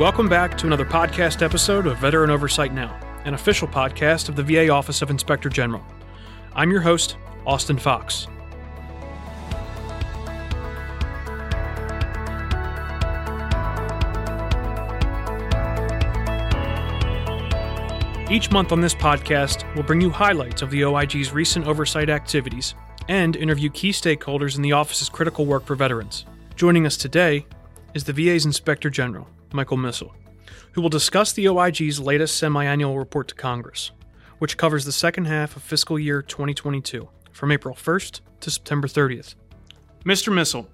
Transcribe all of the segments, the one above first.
Welcome back to another podcast episode of Veteran Oversight Now, an official podcast of the VA Office of Inspector General. I'm your host, Austin Fox. Each month on this podcast, we'll bring you highlights of the OIG's recent oversight activities and interview key stakeholders in the office's critical work for veterans. Joining us today is the VA's Inspector General, Michael Missal, who will discuss the OIG's latest semi annual report to Congress, which covers the second half of fiscal year 2022, from April 1st to September 30th. Mr. Missal,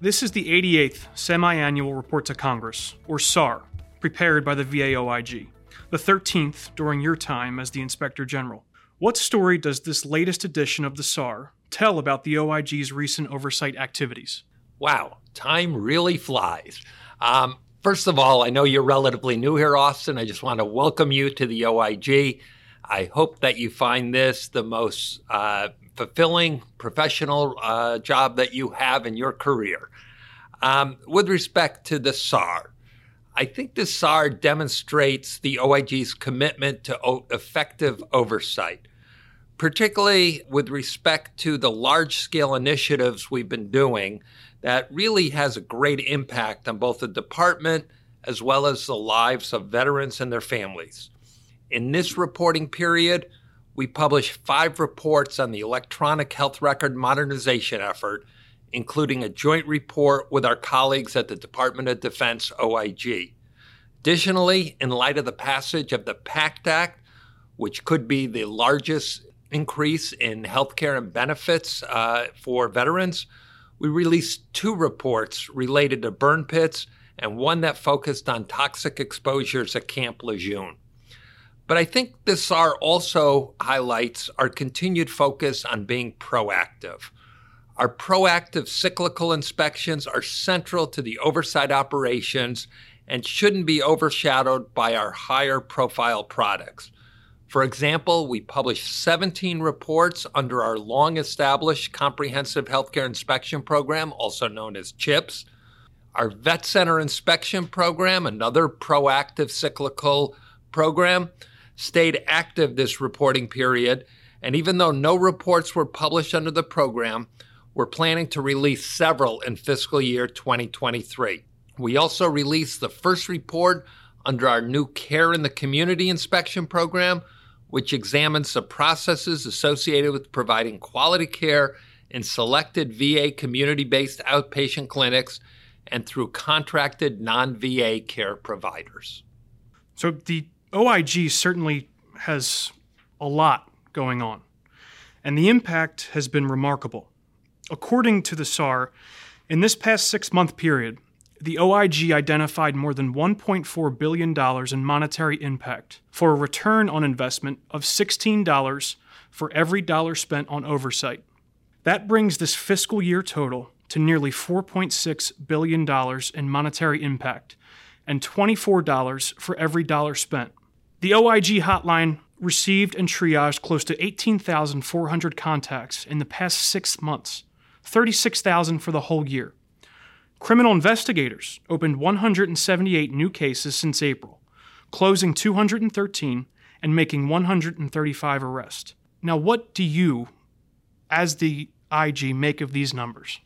this is the 88th semi annual report to Congress, or SAR, prepared by the VA OIG the 13th during your time as the Inspector General. What story does this latest edition of the SAR tell about the OIG's recent oversight activities? Wow, time really flies. Um, first of all, I know you're relatively new here, Austin. I just want to welcome you to the OIG. I hope that you find this the most uh, fulfilling professional uh, job that you have in your career. Um, with respect to the SAR, I think the SAR demonstrates the OIG's commitment to o- effective oversight, particularly with respect to the large scale initiatives we've been doing that really has a great impact on both the department as well as the lives of veterans and their families. In this reporting period, we published five reports on the electronic health record modernization effort including a joint report with our colleagues at the Department of Defense OIG. Additionally, in light of the passage of the PACT Act, which could be the largest increase in healthcare and benefits uh, for veterans, we released two reports related to burn pits and one that focused on toxic exposures at Camp Lejeune. But I think this SAR also highlights our continued focus on being proactive. Our proactive cyclical inspections are central to the oversight operations and shouldn't be overshadowed by our higher profile products. For example, we published 17 reports under our long established Comprehensive Healthcare Inspection Program, also known as CHIPS. Our Vet Center Inspection Program, another proactive cyclical program, stayed active this reporting period. And even though no reports were published under the program, we're planning to release several in fiscal year 2023. We also released the first report under our new Care in the Community inspection program, which examines the processes associated with providing quality care in selected VA community based outpatient clinics and through contracted non VA care providers. So the OIG certainly has a lot going on, and the impact has been remarkable. According to the SAR, in this past six month period, the OIG identified more than $1.4 billion in monetary impact for a return on investment of $16 for every dollar spent on oversight. That brings this fiscal year total to nearly $4.6 billion in monetary impact and $24 for every dollar spent. The OIG hotline received and triaged close to 18,400 contacts in the past six months, 36,000 for the whole year. Criminal investigators opened 178 new cases since April, closing 213 and making 135 arrests. Now, what do you, as the IG, make of these numbers?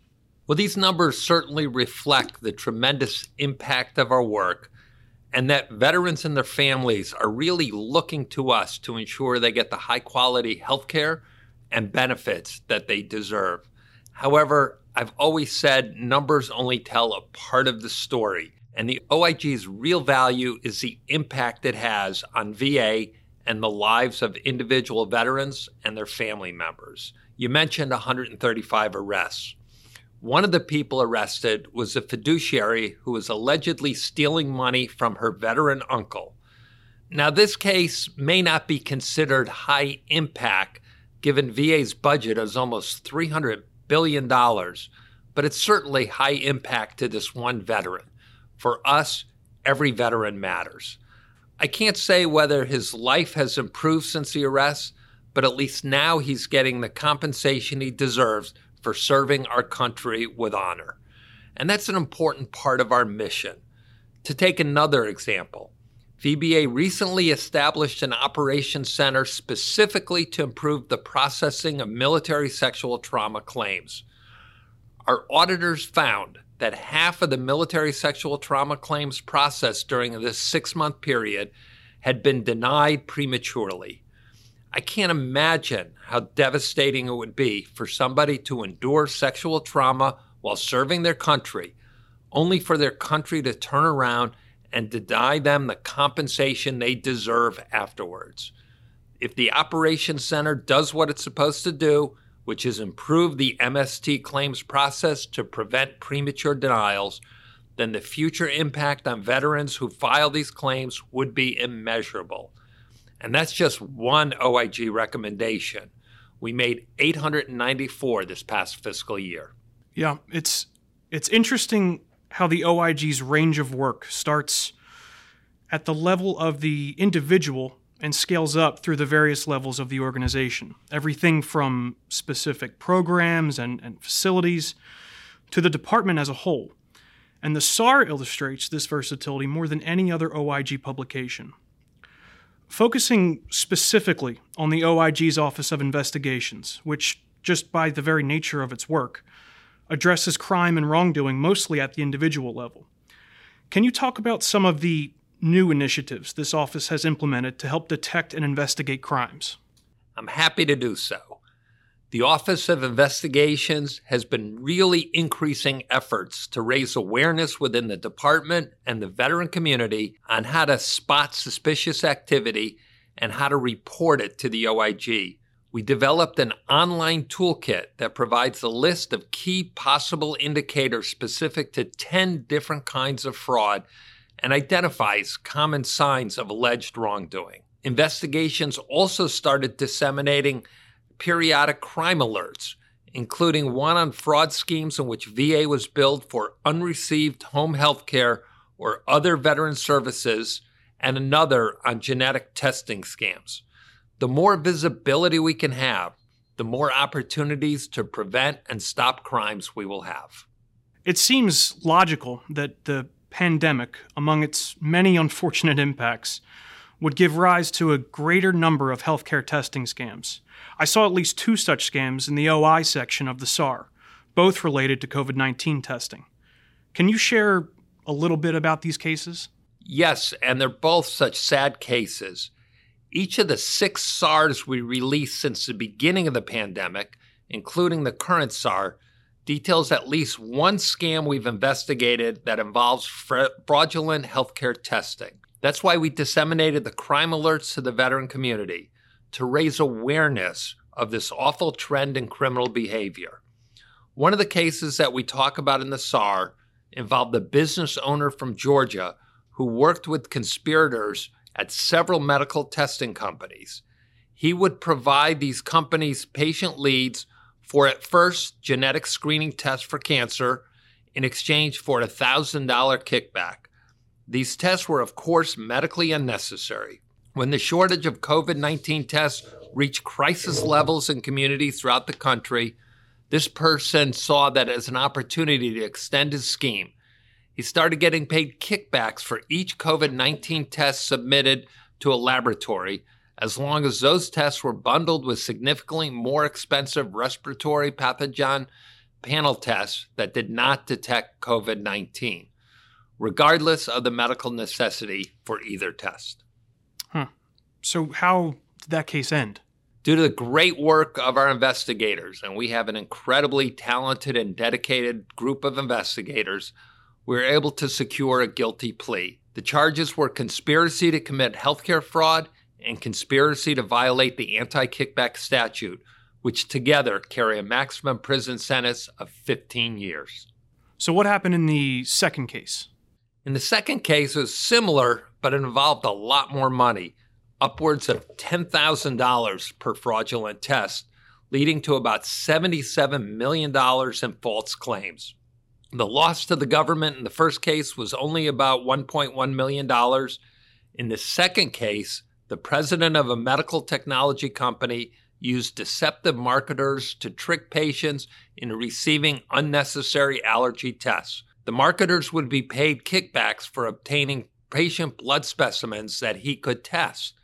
Well, these numbers certainly reflect the tremendous impact of our work and that veterans and their families are really looking to us to ensure they get the high quality health care and benefits that they deserve. However, I've always said numbers only tell a part of the story, and the OIG's real value is the impact it has on VA and the lives of individual veterans and their family members. You mentioned 135 arrests. One of the people arrested was a fiduciary who was allegedly stealing money from her veteran uncle. Now, this case may not be considered high impact given VA's budget is almost 300 billion dollars, but it's certainly high impact to this one veteran. For us, every veteran matters. I can't say whether his life has improved since the arrest, but at least now he's getting the compensation he deserves for serving our country with honor. And that's an important part of our mission To take another example, VBA recently established an operations center specifically to improve the processing of military sexual trauma claims. Our auditors found that half of the military sexual trauma claims processed during this six month period had been denied prematurely. I can't imagine how devastating it would be for somebody to endure sexual trauma while serving their country, only for their country to turn around and deny them the compensation they deserve afterwards. If the Operations Center does what it's supposed to do, which is improve the MST claims process to prevent premature denials, then the future impact on veterans who file these claims would be immeasurable. And that's just one OIG recommendation. We made 894 this past fiscal year. Yeah, it's it's interesting how the OIG's range of work starts at the level of the individual and scales up through the various levels of the organization. Everything from specific programs and, and facilities to the department as a whole. And the SAR illustrates this versatility more than any other OIG publication. Focusing specifically on the OIG's Office of Investigations, which, just by the very nature of its work, addresses crime and wrongdoing mostly at the individual level. Can you talk about some of the new initiatives this office has implemented to help detect and investigate crimes? I'm happy to do so. The Office of Investigations has been really increasing efforts to raise awareness within the department and the veteran community on how to spot suspicious activity and how to report it to the OIG. We developed an online toolkit that provides a list of key possible indicators specific to 10 different kinds of fraud and identifies common signs of alleged wrongdoing. Investigations also started disseminating periodic crime alerts, including one on fraud schemes in which VA was billed for unreceived home health care or other veteran services, and another on genetic testing scams. The more visibility we can have, the more opportunities to prevent and stop crimes we will have. It seems logical that the pandemic, among its many unfortunate impacts, would give rise to a greater number of healthcare testing scams. I saw at least two such scams in the OI section of the SAR, both related to COVID 19 testing. Can you share a little bit about these cases? Yes, and they're both such sad cases. Each of the six SARs we released since the beginning of the pandemic, including the current SAR, details at least one scam we've investigated that involves fraudulent healthcare testing. That's why we disseminated the crime alerts to the veteran community to raise awareness of this awful trend in criminal behavior. One of the cases that we talk about in the SAR involved a business owner from Georgia who worked with conspirators at several medical testing companies. He would provide these companies patient leads for at first genetic screening tests for cancer in exchange for a $1,000 kickback. These tests were, of course, medically unnecessary. When the shortage of COVID 19 tests reached crisis levels in communities throughout the country, this person saw that as an opportunity to extend his scheme. He started getting paid kickbacks for each COVID 19 test submitted to a laboratory as long as those tests were bundled with significantly more expensive respiratory pathogen panel tests that did not detect COVID 19, regardless of the medical necessity for either test. Huh. So, how did that case end? Due to the great work of our investigators, and we have an incredibly talented and dedicated group of investigators, we were able to secure a guilty plea. The charges were conspiracy to commit healthcare fraud and conspiracy to violate the anti kickback statute, which together carry a maximum prison sentence of 15 years. So, what happened in the second case? In the second case, it was similar, but it involved a lot more money, upwards of $10,000 per fraudulent test, leading to about $77 million in false claims. The loss to the government in the first case was only about $1.1 million. In the second case, the president of a medical technology company used deceptive marketers to trick patients into receiving unnecessary allergy tests. The marketers would be paid kickbacks for obtaining patient blood specimens that he could test.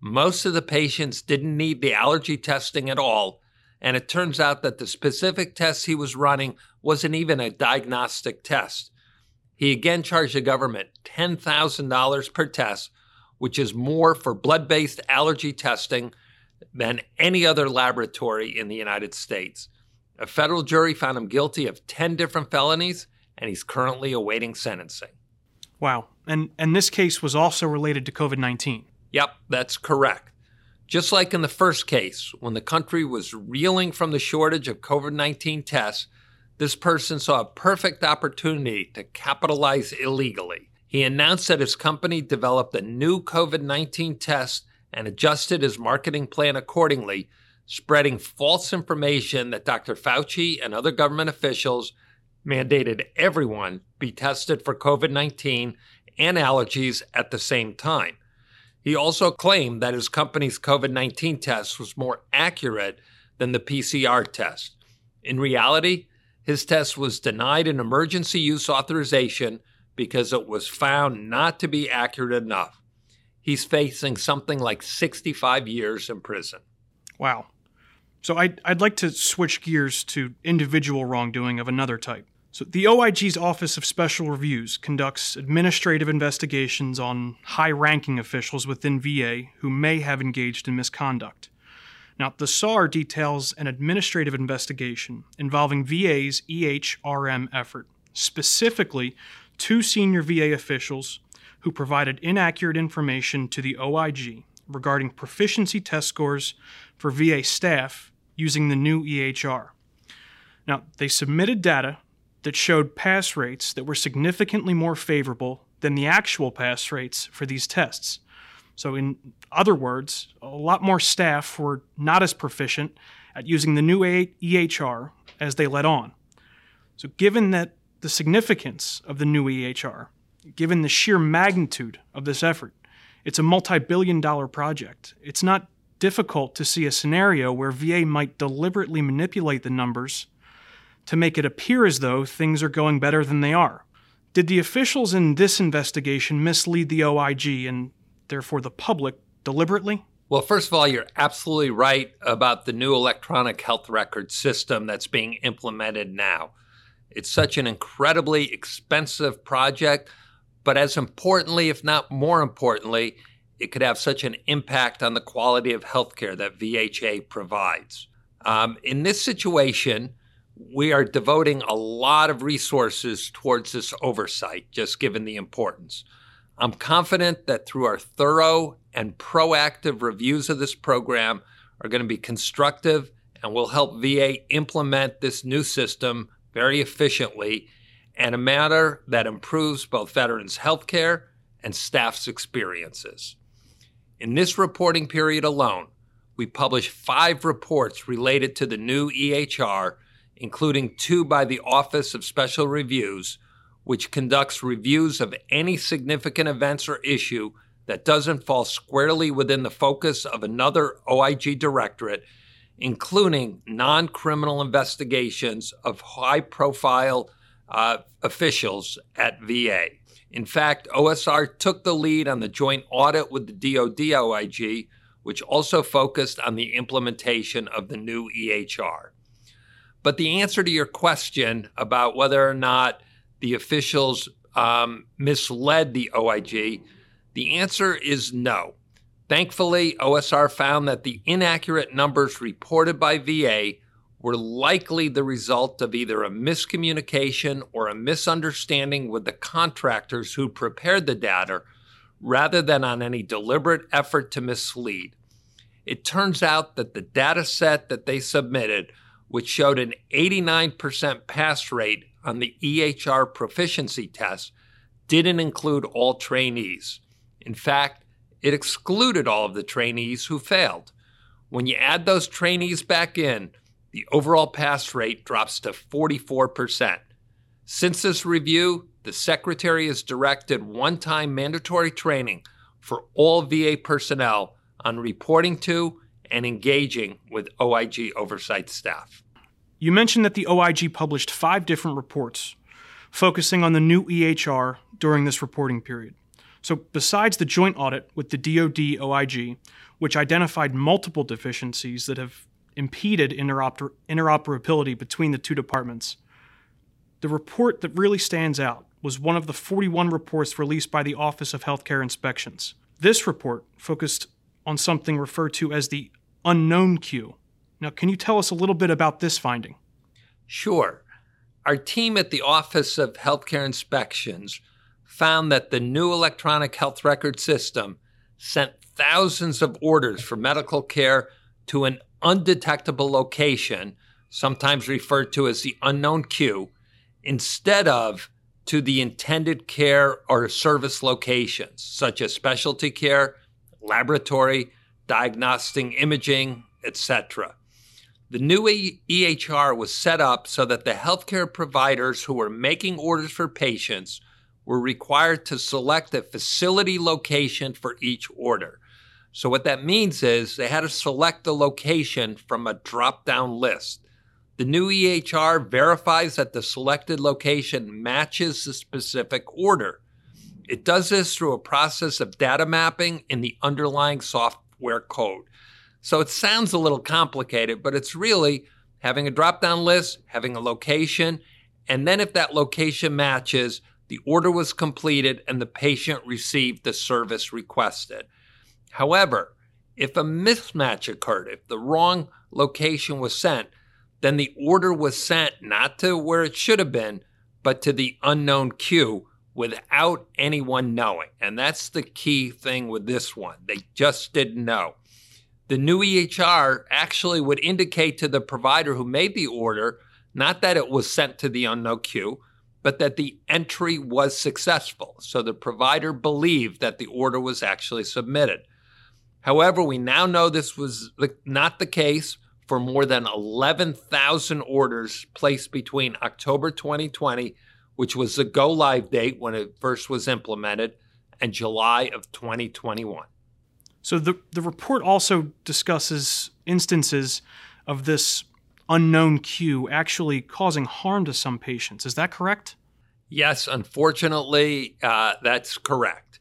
Most of the patients didn't need the allergy testing at all, and it turns out that the specific test he was running wasn't even a diagnostic test. He again charged the government $10,000 per test, which is more for blood based allergy testing than any other laboratory in the United States. A federal jury found him guilty of 10 different felonies, and he's currently awaiting sentencing. Wow. And, and this case was also related to COVID 19. Yep, that's correct. Just like in the first case, when the country was reeling from the shortage of COVID 19 tests, this person saw a perfect opportunity to capitalize illegally. He announced that his company developed a new COVID 19 test and adjusted his marketing plan accordingly, spreading false information that Dr. Fauci and other government officials mandated everyone be tested for COVID 19 and allergies at the same time. He also claimed that his company's COVID 19 test was more accurate than the PCR test. In reality, his test was denied an emergency use authorization because it was found not to be accurate enough. He's facing something like 65 years in prison. Wow. So I'd, I'd like to switch gears to individual wrongdoing of another type. So, the OIG's Office of Special Reviews conducts administrative investigations on high ranking officials within VA who may have engaged in misconduct. Now, the SAR details an administrative investigation involving VA's EHRM effort, specifically two senior VA officials who provided inaccurate information to the OIG regarding proficiency test scores for VA staff using the new EHR. Now, they submitted data that showed pass rates that were significantly more favorable than the actual pass rates for these tests. So, in other words, a lot more staff were not as proficient at using the new EHR as they let on. So, given that the significance of the new EHR, given the sheer magnitude of this effort, it's a multi billion dollar project. It's not difficult to see a scenario where VA might deliberately manipulate the numbers to make it appear as though things are going better than they are. Did the officials in this investigation mislead the OIG and therefore the public deliberately? Well, first of all, you're absolutely right about the new electronic health record system that's being implemented now. It's such an incredibly expensive project, but as importantly, if not more importantly, it could have such an impact on the quality of healthcare that VHA provides. Um, in this situation, we are devoting a lot of resources towards this oversight, just given the importance. I'm confident that through our thorough and proactive reviews of this program are going to be constructive and will help VA implement this new system very efficiently and a manner that improves both veterans' health care and staff's experiences. In this reporting period alone, we published five reports related to the new EHR including two by the Office of Special Reviews, which conducts reviews of any significant events or issue that doesn't fall squarely within the focus of another OIG directorate, including non criminal investigations of high profile uh, officials at VA. In fact, OSR took the lead on the joint audit with the DoD OIG, which also focused on the implementation of the new EHR. But the answer to your question about whether or not the officials um, misled the OIG, the answer is no. Thankfully, OSR found that the inaccurate numbers reported by VA were likely the result of either a miscommunication or a misunderstanding with the contractors who prepared the data rather than on any deliberate effort to mislead. It turns out that the data set that they submitted which showed an 89% pass rate on the EHR proficiency test, didn't include all trainees. In fact, it excluded all of the trainees who failed. When you add those trainees back in, the overall pass rate drops to 44%. Since this review, the Secretary has directed one time mandatory training for all VA personnel on reporting to and engaging with OIG oversight staff. You mentioned that the OIG published five different reports. focusing on the new EHR during this reporting period. So, besides the joint audit with the DoD OIG, which identified multiple deficiencies that have impeded interoper- interoperability between the two departments, the report that really stands out was one of the 41 reports released by the Office of Healthcare Inspections. This report focused on something referred to as the unknown queue. Now, can you tell us a little bit about this finding? Sure. Our team at the Office of Healthcare Inspections found that the new electronic health record system sent thousands of orders for medical care to an undetectable location, sometimes referred to as the unknown queue, instead of to the intended care or service locations, such as specialty care, laboratory, diagnostic imaging, etc. The new EHR was set up so that the healthcare providers who were making orders for patients were required to select a facility location for each order. So, what that means is they had to select the location from a drop down list. The new EHR verifies that the selected location matches the specific order. It does this through a process of data mapping in the underlying software code. So it sounds a little complicated, but it's really having a drop down list, having a location, and then if that location matches, the order was completed and the patient received the service requested. However, if a mismatch occurred, if the wrong location was sent, then the order was sent not to where it should have been, but to the unknown queue without anyone knowing. And that's the key thing with this one. They just didn't know. The new EHR actually would indicate to the provider who made the order not that it was sent to the unknown queue, but that the entry was successful. So the provider believed that the order was actually submitted. However, we now know this was not the case for more than 11,000 orders placed between October 2020, which was the go live date when it first was implemented, and July of 2021. So the, the report also discusses instances of this unknown queue actually causing harm to some patients. Is that correct? Yes, unfortunately, uh, that's correct.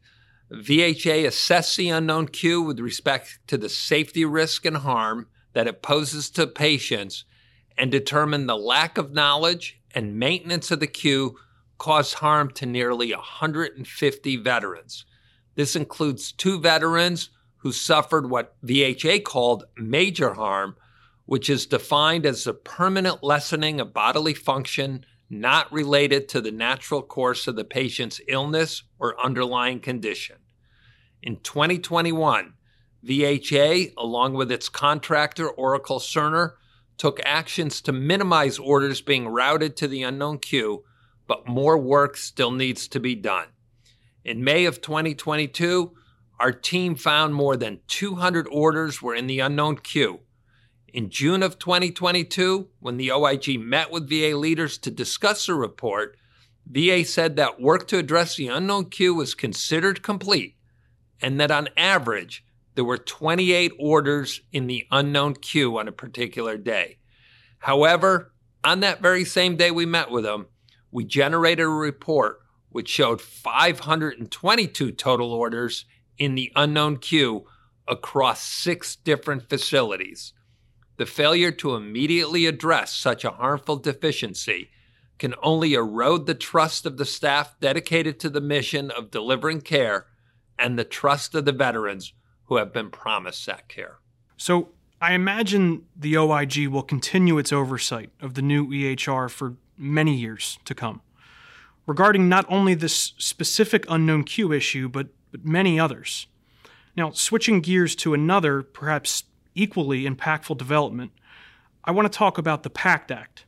VHA assessed the unknown queue with respect to the safety risk and harm that it poses to patients and determined the lack of knowledge and maintenance of the queue caused harm to nearly 150 veterans. This includes two veterans who suffered what VHA called major harm, which is defined as the permanent lessening of bodily function not related to the natural course of the patient's illness or underlying condition. In 2021, VHA, along with its contractor Oracle Cerner, took actions to minimize orders being routed to the unknown queue, but more work still needs to be done. In May of 2022, our team found more than 200 orders were in the unknown queue. In June of 2022, when the OIG met with VA leaders to discuss the report, VA said that work to address the unknown queue was considered complete and that on average, there were 28 orders in the unknown queue on a particular day. However, on that very same day we met with them, we generated a report which showed 522 total orders in the unknown queue across six different facilities. The failure to immediately address such a harmful deficiency can only erode the trust of the staff dedicated to the mission of delivering care and the trust of the veterans who have been promised that care. So, I imagine the OIG will continue its oversight of the new EHR for many years to come, regarding not only this specific unknown queue issue, but, but many others. Now, switching gears to another, perhaps equally impactful development, I want to talk about the PACT Act,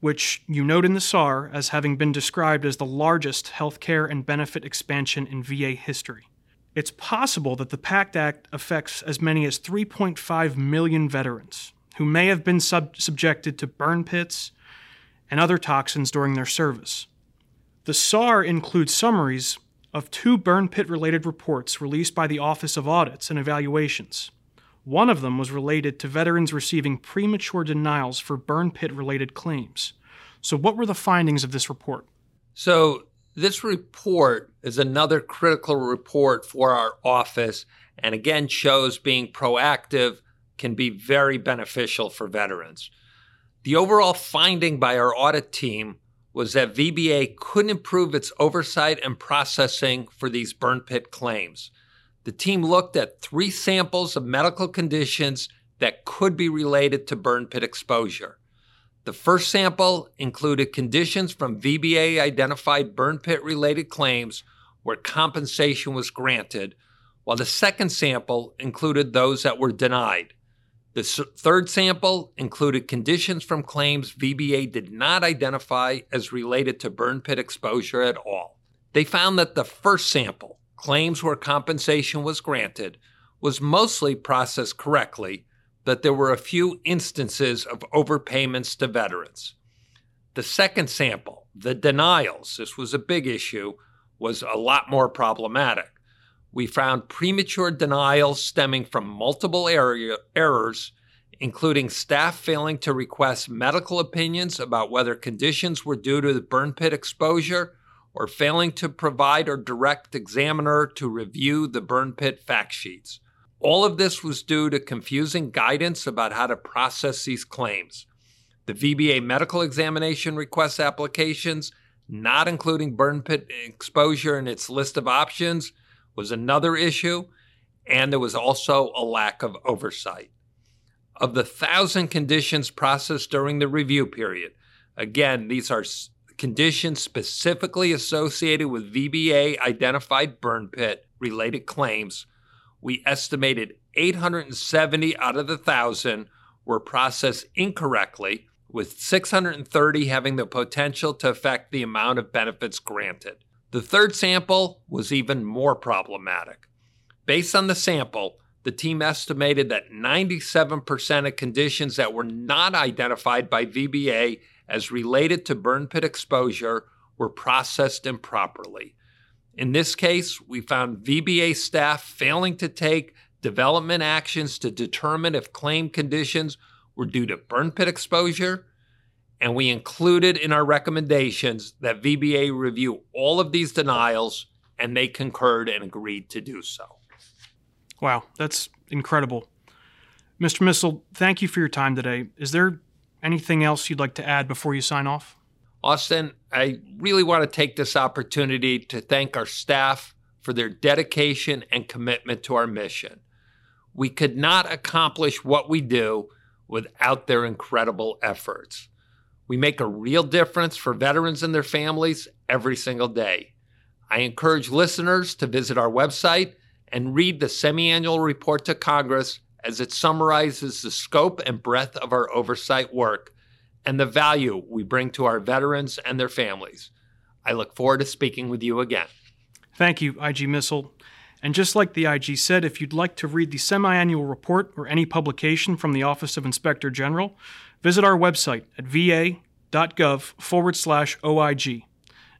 which you note in the SAR as having been described as the largest healthcare and benefit expansion in VA history. It's possible that the PACT Act affects as many as 3.5 million veterans who may have been sub- subjected to burn pits and other toxins during their service. The SAR includes summaries of two burn pit related reports released by the Office of Audits and Evaluations. One of them was related to veterans receiving premature denials for burn pit related claims. So, what were the findings of this report? So, this report is another critical report for our office and again shows being proactive can be very beneficial for veterans. The overall finding by our audit team was that VBA couldn't improve its oversight and processing for these burn pit claims. The team looked at three samples of medical conditions that could be related to burn pit exposure. The first sample included conditions from VBA identified burn pit related claims where compensation was granted, while the second sample included those that were denied. The third sample included conditions from claims VBA did not identify as related to burn pit exposure at all. They found that the first sample, claims where compensation was granted, was mostly processed correctly, but there were a few instances of overpayments to veterans. The second sample, the denials, this was a big issue, was a lot more problematic we found premature denials stemming from multiple area, errors, including staff failing to request medical opinions about whether conditions were due to the burn pit exposure or failing to provide or direct examiner to review the burn pit fact sheets. All of this was due to confusing guidance about how to process these claims. The VBA medical examination request applications, not including burn pit exposure in its list of options, was another issue, and there was also a lack of oversight. Of the thousand conditions processed during the review period, again, these are conditions specifically associated with VBA identified burn pit related claims. We estimated 870 out of the thousand were processed incorrectly, with 630 having the potential to affect the amount of benefits granted. The third sample was even more problematic. Based on the sample, the team estimated that 97% of conditions that were not identified by VBA as related to burn pit exposure were processed improperly. In this case, we found VBA staff failing to take development actions to determine if claim conditions were due to burn pit exposure and we included in our recommendations that VBA review all of these denials, and they concurred and agreed to do so. Wow, that's incredible. Mr. Missal, thank you for your time today. Is there anything else you'd like to add before you sign off? Austin, I really want to take this opportunity to thank our staff for their dedication and commitment to our mission. We could not accomplish what we do without their incredible efforts. We make a real difference for veterans and their families every single day. I encourage listeners to visit our website and read the semi annual report to Congress as it summarizes the scope and breadth of our oversight work and the value we bring to our veterans and their families. I look forward to speaking with you again. Thank you, IG Missal. And just like the IG said, if you'd like to read the semi annual report or any publication from the Office of Inspector General, visit our website at va.gov forward slash OIG.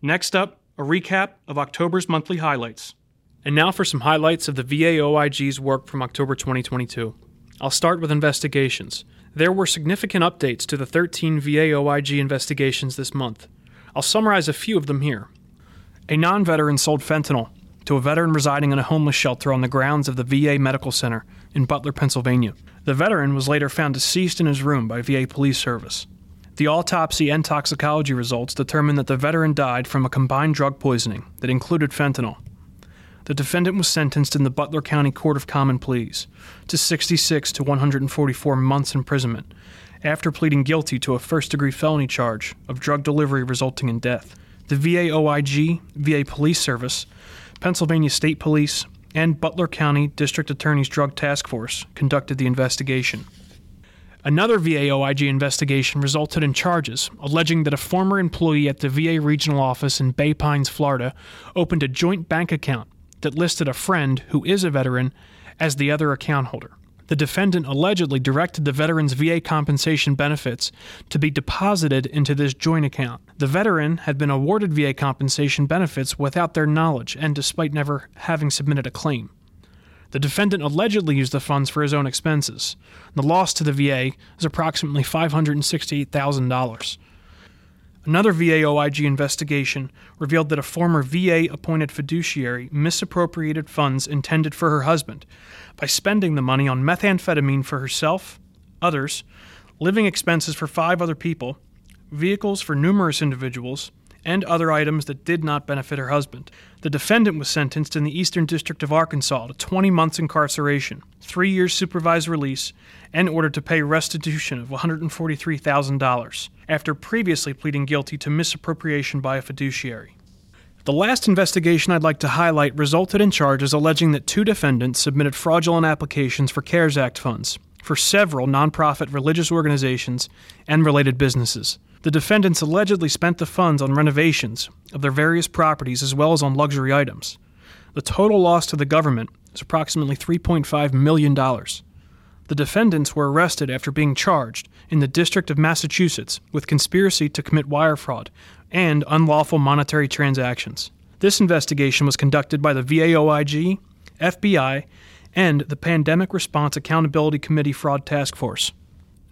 Next up, a recap of October's monthly highlights. And now for some highlights of the VA OIG's work from October 2022. I'll start with investigations. There were significant updates to the 13 VA OIG investigations this month. I'll summarize a few of them here. A non veteran sold fentanyl to a veteran residing in a homeless shelter on the grounds of the VA Medical Center in Butler, Pennsylvania. The veteran was later found deceased in his room by VA Police Service. The autopsy and toxicology results determined that the veteran died from a combined drug poisoning that included fentanyl. The defendant was sentenced in the Butler County Court of Common Pleas to 66 to 144 months imprisonment after pleading guilty to a first degree felony charge of drug delivery resulting in death. The VA OIG, VA Police Service, Pennsylvania State Police, and Butler County District Attorney's Drug Task Force conducted the investigation. Another VA OIG investigation resulted in charges alleging that a former employee at the VA regional office in Bay Pines, Florida, opened a joint bank account that listed a friend who is a veteran as the other account holder the defendant allegedly directed the veteran's VA compensation benefits to be deposited into this joint account. The veteran had been awarded VA compensation benefits without their knowledge and despite never having submitted a claim. The defendant allegedly used the funds for his own expenses. The loss to the VA is approximately $568,000. Another VA OIG investigation revealed that a former VA appointed fiduciary misappropriated funds intended for her husband by spending the money on methamphetamine for herself, others, living expenses for five other people, vehicles for numerous individuals, and other items that did not benefit her husband. The defendant was sentenced in the Eastern District of Arkansas to 20 months incarceration, three years supervised release, and ordered to pay restitution of $143,000 after previously pleading guilty to misappropriation by a fiduciary. The last investigation I'd like to highlight resulted in charges alleging that two defendants submitted fraudulent applications for CARES Act funds for several nonprofit religious organizations and related businesses. The defendants allegedly spent the funds on renovations of their various properties as well as on luxury items. The total loss to the government is approximately $3.5 million. The defendants were arrested after being charged in the District of Massachusetts with conspiracy to commit wire fraud and unlawful monetary transactions. This investigation was conducted by the VAOIG, FBI, and the Pandemic Response Accountability Committee Fraud Task Force.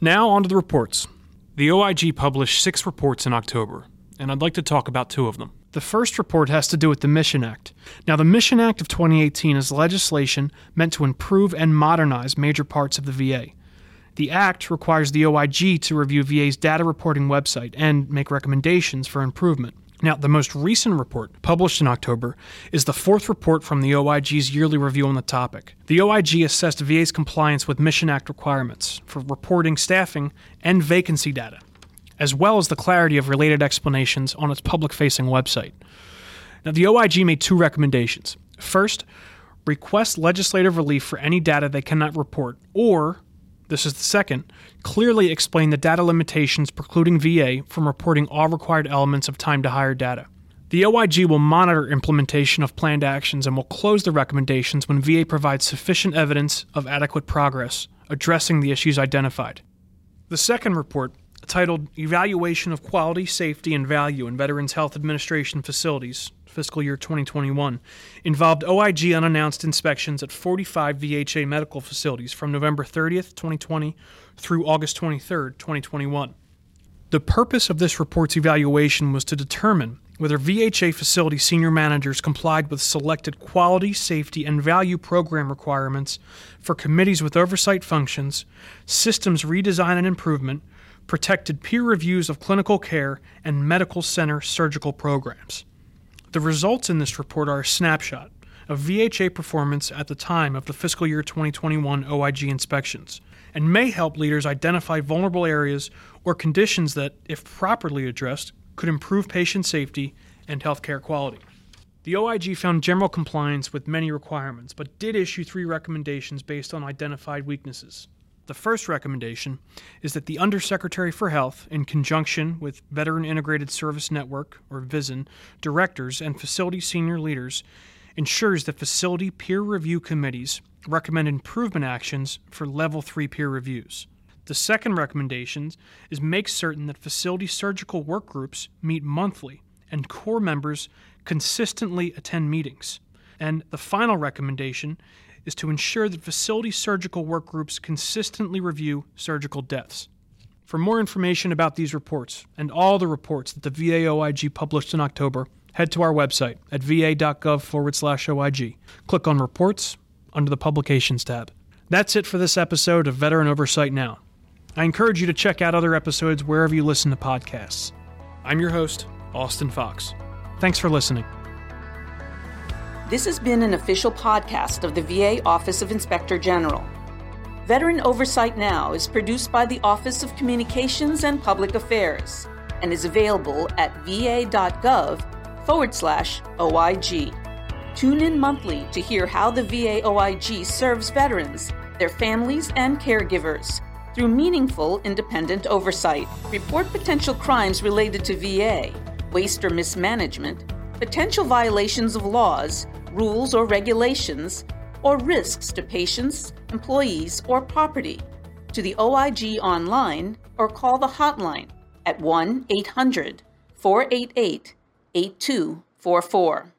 Now, on to the reports. The OIG published six reports in October, and I'd like to talk about two of them. The first report has to do with the Mission Act. Now, the Mission Act of 2018 is legislation meant to improve and modernize major parts of the VA. The Act requires the OIG to review VA's data reporting website and make recommendations for improvement. Now, the most recent report, published in October, is the fourth report from the OIG's yearly review on the topic. The OIG assessed VA's compliance with Mission Act requirements for reporting staffing and vacancy data, as well as the clarity of related explanations on its public facing website. Now, the OIG made two recommendations. First, request legislative relief for any data they cannot report, or this is the second, clearly explain the data limitations precluding VA from reporting all required elements of time to hire data. The OIG will monitor implementation of planned actions and will close the recommendations when VA provides sufficient evidence of adequate progress addressing the issues identified. The second report, titled Evaluation of Quality, Safety, and Value in Veterans Health Administration Facilities, fiscal year 2021 involved OIG unannounced inspections at 45 VHA medical facilities from November 30th, 2020 through August 23rd, 2021. The purpose of this report's evaluation was to determine whether VHA facility senior managers complied with selected quality, safety, and value program requirements for committees with oversight functions, systems redesign and improvement, protected peer reviews of clinical care, and medical center surgical programs. The results in this report are a snapshot of VHA performance at the time of the fiscal year 2021 OIG inspections and may help leaders identify vulnerable areas or conditions that, if properly addressed, could improve patient safety and healthcare quality. The OIG found general compliance with many requirements, but did issue three recommendations based on identified weaknesses. The first recommendation is that the Undersecretary for Health, in conjunction with Veteran Integrated Service Network, or VISN, directors and facility senior leaders, ensures that facility peer review committees recommend improvement actions for level 3 peer reviews. The second recommendation is make certain that facility surgical work groups meet monthly and core members consistently attend meetings. And the final recommendation is to ensure that facility surgical work groups consistently review surgical deaths. For more information about these reports and all the reports that the VA OIG published in October, head to our website at va.gov forward slash OIG. Click on Reports under the Publications tab. That's it for this episode of Veteran Oversight Now. I encourage you to check out other episodes wherever you listen to podcasts. I'm your host, Austin Fox. Thanks for listening. This has been an official podcast of the VA Office of Inspector General. Veteran Oversight Now is produced by the Office of Communications and Public Affairs and is available at va.gov forward slash OIG. Tune in monthly to hear how the VA OIG serves veterans, their families, and caregivers through meaningful independent oversight. Report potential crimes related to VA, waste or mismanagement, potential violations of laws, rules or regulations, or risks to patients, employees, or property to the OIG online or call the hotline at 1 800 488 8244.